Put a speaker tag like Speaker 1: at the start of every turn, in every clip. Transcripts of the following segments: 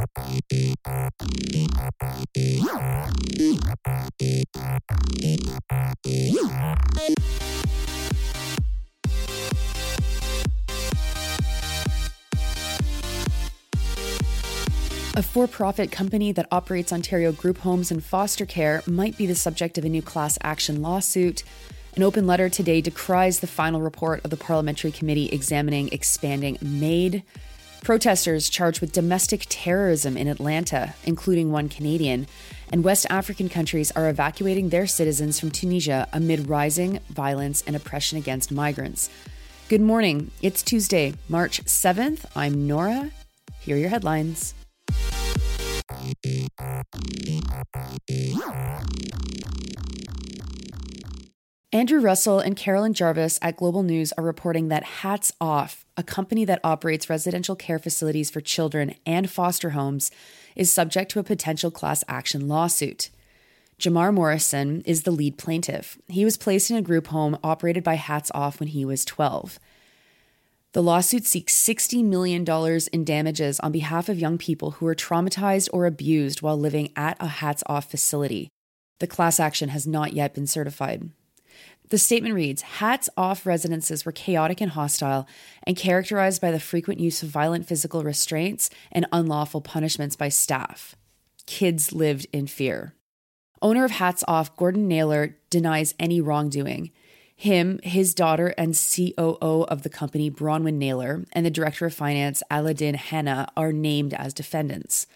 Speaker 1: A for profit company that operates Ontario group homes and foster care might be the subject of a new class action lawsuit. An open letter today decries the final report of the parliamentary committee examining expanding MAID. Protesters charged with domestic terrorism in Atlanta, including one Canadian, and West African countries are evacuating their citizens from Tunisia amid rising violence and oppression against migrants. Good morning. It's Tuesday, March 7th. I'm Nora. Here are your headlines. Andrew Russell and Carolyn Jarvis at Global News are reporting that Hats Off, a company that operates residential care facilities for children and foster homes, is subject to a potential class action lawsuit. Jamar Morrison is the lead plaintiff. He was placed in a group home operated by Hats Off when he was 12. The lawsuit seeks $60 million in damages on behalf of young people who were traumatized or abused while living at a Hats Off facility. The class action has not yet been certified. The statement reads Hats off residences were chaotic and hostile and characterized by the frequent use of violent physical restraints and unlawful punishments by staff. Kids lived in fear. Owner of Hats Off, Gordon Naylor, denies any wrongdoing. Him, his daughter, and COO of the company, Bronwyn Naylor, and the director of finance, Aladin Hanna, are named as defendants.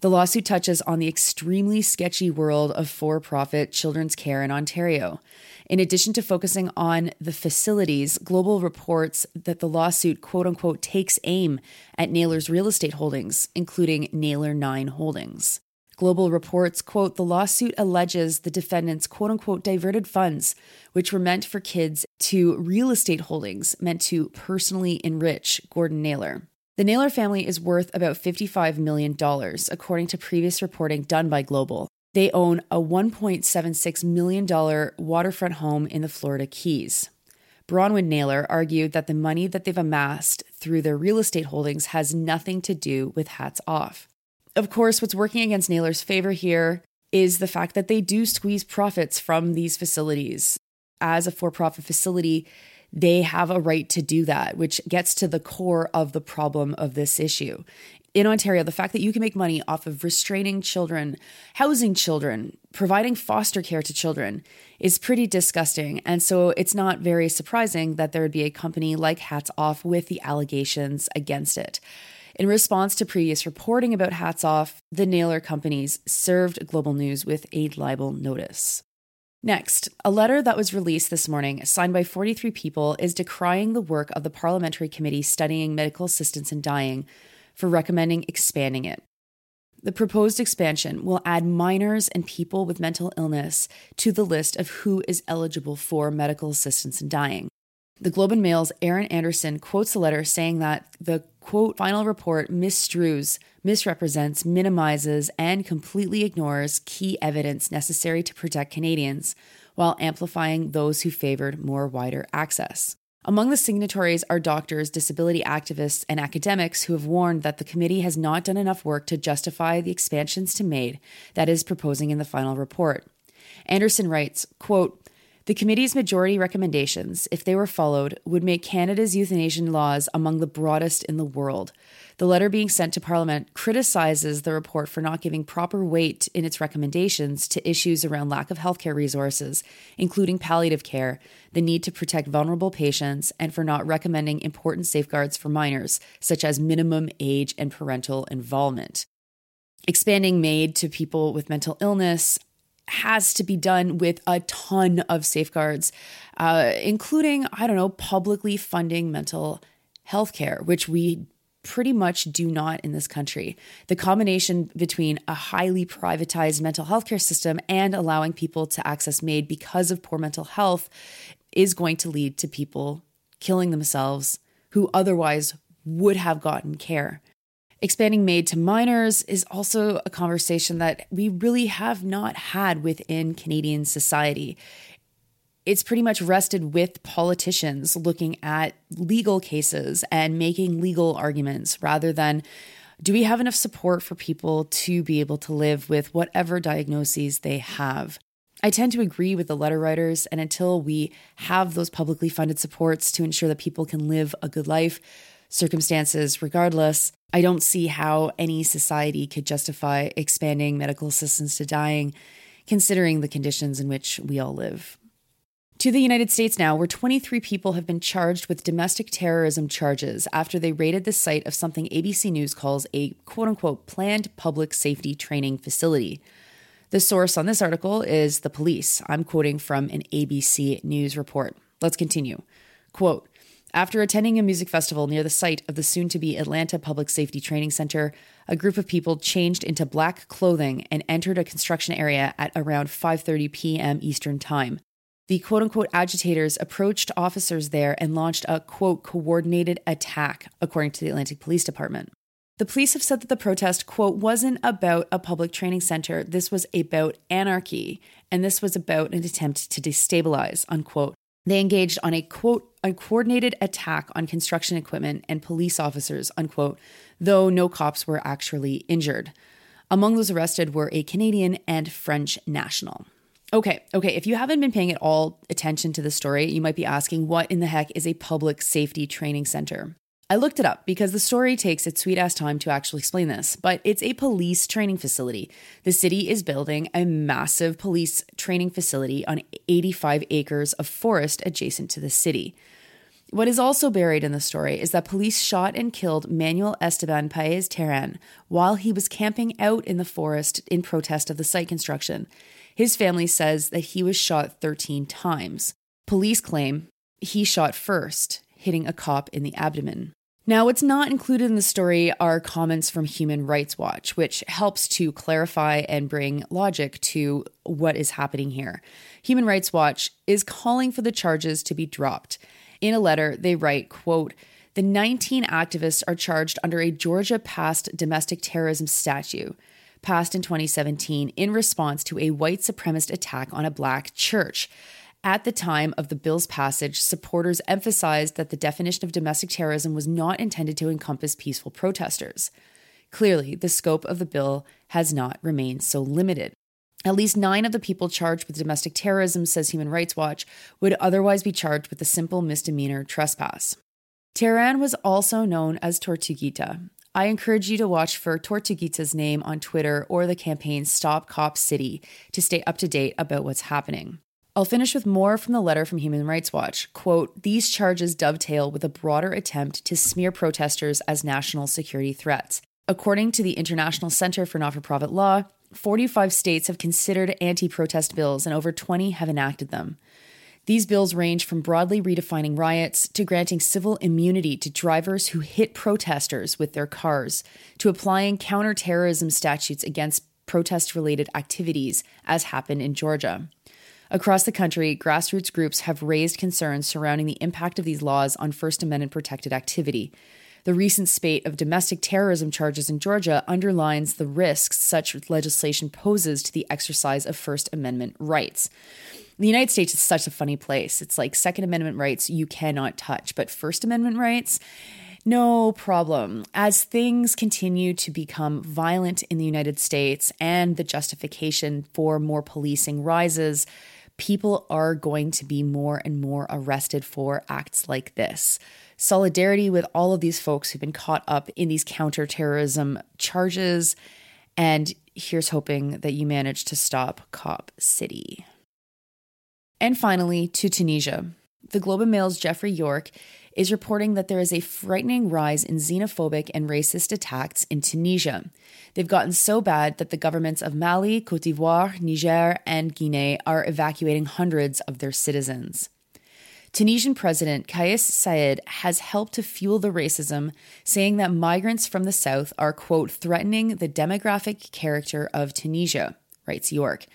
Speaker 1: The lawsuit touches on the extremely sketchy world of for profit children's care in Ontario. In addition to focusing on the facilities, Global reports that the lawsuit, quote unquote, takes aim at Naylor's real estate holdings, including Naylor 9 Holdings. Global reports, quote, the lawsuit alleges the defendants, quote unquote, diverted funds, which were meant for kids, to real estate holdings meant to personally enrich Gordon Naylor. The Naylor family is worth about $55 million, according to previous reporting done by Global. They own a $1.76 million waterfront home in the Florida Keys. Bronwyn Naylor argued that the money that they've amassed through their real estate holdings has nothing to do with hats off. Of course, what's working against Naylor's favor here is the fact that they do squeeze profits from these facilities. As a for profit facility, they have a right to do that, which gets to the core of the problem of this issue. In Ontario, the fact that you can make money off of restraining children, housing children, providing foster care to children is pretty disgusting. And so it's not very surprising that there would be a company like Hats Off with the allegations against it. In response to previous reporting about Hats Off, the Naylor companies served Global News with a libel notice. Next, a letter that was released this morning, signed by 43 people, is decrying the work of the parliamentary committee studying medical assistance in dying for recommending expanding it. The proposed expansion will add minors and people with mental illness to the list of who is eligible for medical assistance in dying. The Globe and Mail's Erin Anderssen quotes the letter saying that the quote final report misstrues, misrepresents, minimizes, and completely ignores key evidence necessary to protect Canadians while amplifying those who favored more wider access. Among the signatories are doctors, disability activists, and academics who have warned that the committee has not done enough work to justify the expansions to MAID that is proposing in the final report. Anderssen writes, quote, the committee's majority recommendations, if they were followed, would make Canada's euthanasia laws among the broadest in the world. The letter being sent to Parliament criticizes the report for not giving proper weight in its recommendations to issues around lack of healthcare resources, including palliative care, the need to protect vulnerable patients, and for not recommending important safeguards for minors, such as minimum age and parental involvement expanding MAID to people with mental illness has to be done with a ton of safeguards, uh, including, I don't know, publicly funding mental health care, which we pretty much do not in this country. The combination between a highly privatized mental health care system and allowing people to access MAID because of poor mental health is going to lead to people killing themselves who otherwise would have gotten care. Expanding MAID to minors is also a conversation that we really have not had within Canadian society. It's pretty much rested with politicians looking at legal cases and making legal arguments rather than Do we have enough support for people to be able to live with whatever diagnoses they have? I tend to agree with the letter writers, and until we have those publicly funded supports to ensure that people can live a good life, circumstances regardless, I don't see how any society could justify expanding medical assistance to dying, considering the conditions in which we all live. To the United States now, where 23 people have been charged with domestic terrorism charges after they raided the site of something ABC News calls a quote unquote planned public safety training facility. The source on this article is the police. I'm quoting from an ABC News report. Let's continue. Quote After attending a music festival near the site of the soon to be Atlanta Public Safety Training Center, a group of people changed into black clothing and entered a construction area at around 5:30 p.m. Eastern Time. The quote unquote agitators approached officers there and launched a quote coordinated attack, according to the Atlanta Police Department. The police have said that the protest, quote, wasn't about a public training center. This was about anarchy, and this was about an attempt to destabilize, unquote. They engaged on a quote, a coordinated attack on construction equipment and police officers, unquote, though no cops were actually injured. Among those arrested were a Canadian and French national. Okay, okay. If you haven't been paying at all attention to the story, you might be asking what in the heck is a public safety training center? I looked it up because the story takes its sweet ass time to actually explain this, but it's a police training facility. The city is building a massive police training facility on 85 acres of forest adjacent to the city. What is also buried in the story is that police shot and killed Manuel Esteban Paez Terán while he was camping out in the forest in protest of the site construction. His family says that he was shot 13 times. Police claim he shot first, hitting a cop in the abdomen. Now, what's not included in the story are comments from Human Rights Watch, which helps to clarify and bring logic to what is happening here. Human Rights Watch is calling for the charges to be dropped. In a letter, they write, quote, the 19 activists are charged under a Georgia passed domestic terrorism statute passed in 2017 in response to a white supremacist attack on a black church. At the time of the bill's passage, supporters emphasized that the definition of domestic terrorism was not intended to encompass peaceful protesters. Clearly, the scope of the bill has not remained so limited. At least nine of the people charged with domestic terrorism, says Human Rights Watch, would otherwise be charged with a simple misdemeanor trespass. Terán was also known as Tortuguita, I encourage you to watch for Tortuguita's name on Twitter or the campaign Stop Cop City to stay up to date about what's happening. I'll finish with more from the letter from Human Rights Watch. Quote, these charges dovetail with a broader attempt to smear protesters as national security threats. According to the International Center for Not for Profit Law, 45 states have considered anti protest bills and over 20 have enacted them. These bills range from broadly redefining riots to granting civil immunity to drivers who hit protesters with their cars, to applying counterterrorism statutes against protest related activities, as happened in Georgia. Across the country, grassroots groups have raised concerns surrounding the impact of these laws on First Amendment protected activity. The recent spate of domestic terrorism charges in Georgia underlines the risks such legislation poses to the exercise of First Amendment rights the United States is such a funny place. It's like Second Amendment rights you cannot touch, but First Amendment rights, no problem. As things continue to become violent in the United States and the justification for more policing rises, people are going to be more and more arrested for acts like this. Solidarity with all of these folks who've been caught up in these counterterrorism charges. And here's hoping that you manage to stop Cop City. And finally, to Tunisia. The Globe and Mail's Geoffrey York is reporting that there is a frightening rise in xenophobic and racist attacks in Tunisia. They've gotten so bad that the governments of Mali, Cote d'Ivoire, Niger, and Guinea are evacuating hundreds of their citizens. Tunisian President Kais Saied has helped to fuel the racism, saying that migrants from the south are, quote, threatening the demographic character of Tunisia, writes York.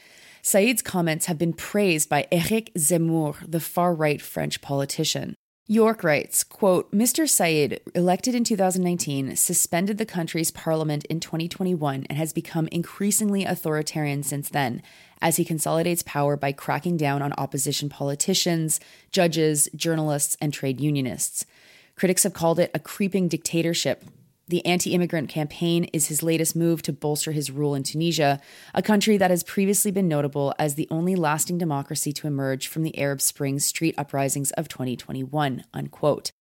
Speaker 1: Saied's comments have been praised by Eric Zemmour, the far right French politician. York writes, quote, Mr. Saied, elected in 2019, suspended the country's parliament in 2021 and has become increasingly authoritarian since then, as he consolidates power by cracking down on opposition politicians, judges, journalists, and trade unionists. Critics have called it a creeping dictatorship The anti immigrant campaign is his latest move to bolster his rule in Tunisia, a country that has previously been notable as the only lasting democracy to emerge from the Arab Spring street uprisings of 2021. Unquote.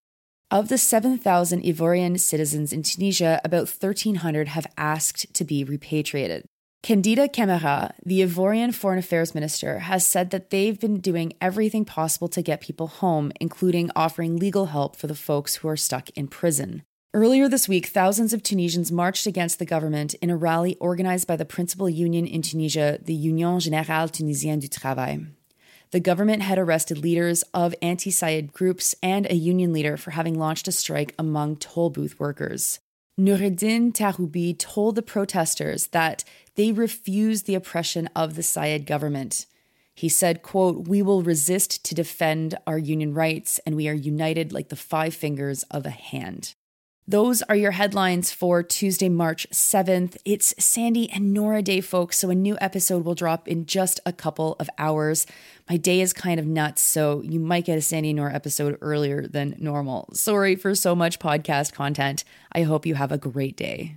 Speaker 1: Of the 7,000 Ivorian citizens in Tunisia, about 1,300 have asked to be repatriated. Kandia Camara, the Ivorian Foreign Affairs Minister, has said that they've been doing everything possible to get people home, including offering legal help for the folks who are stuck in prison. Earlier this week, thousands of Tunisians marched against the government in a rally organized by the principal union in Tunisia, the Union Générale Tunisienne du Travail. The government had arrested leaders of anti Saied groups and a union leader for having launched a strike among toll booth workers. Noureddine Taboubi told the protesters that they refuse the oppression of the Saied government. He said, quote, "We will resist to defend our union rights and we are united like the five fingers of a hand." Those are your headlines for Tuesday, March 7th. It's Sandy and Nora Day, folks, so a new episode will drop in just a couple of hours. My day is kind of nuts, so you might get a Sandy and Nora episode earlier than normal. Sorry for so much podcast content. I hope you have a great day.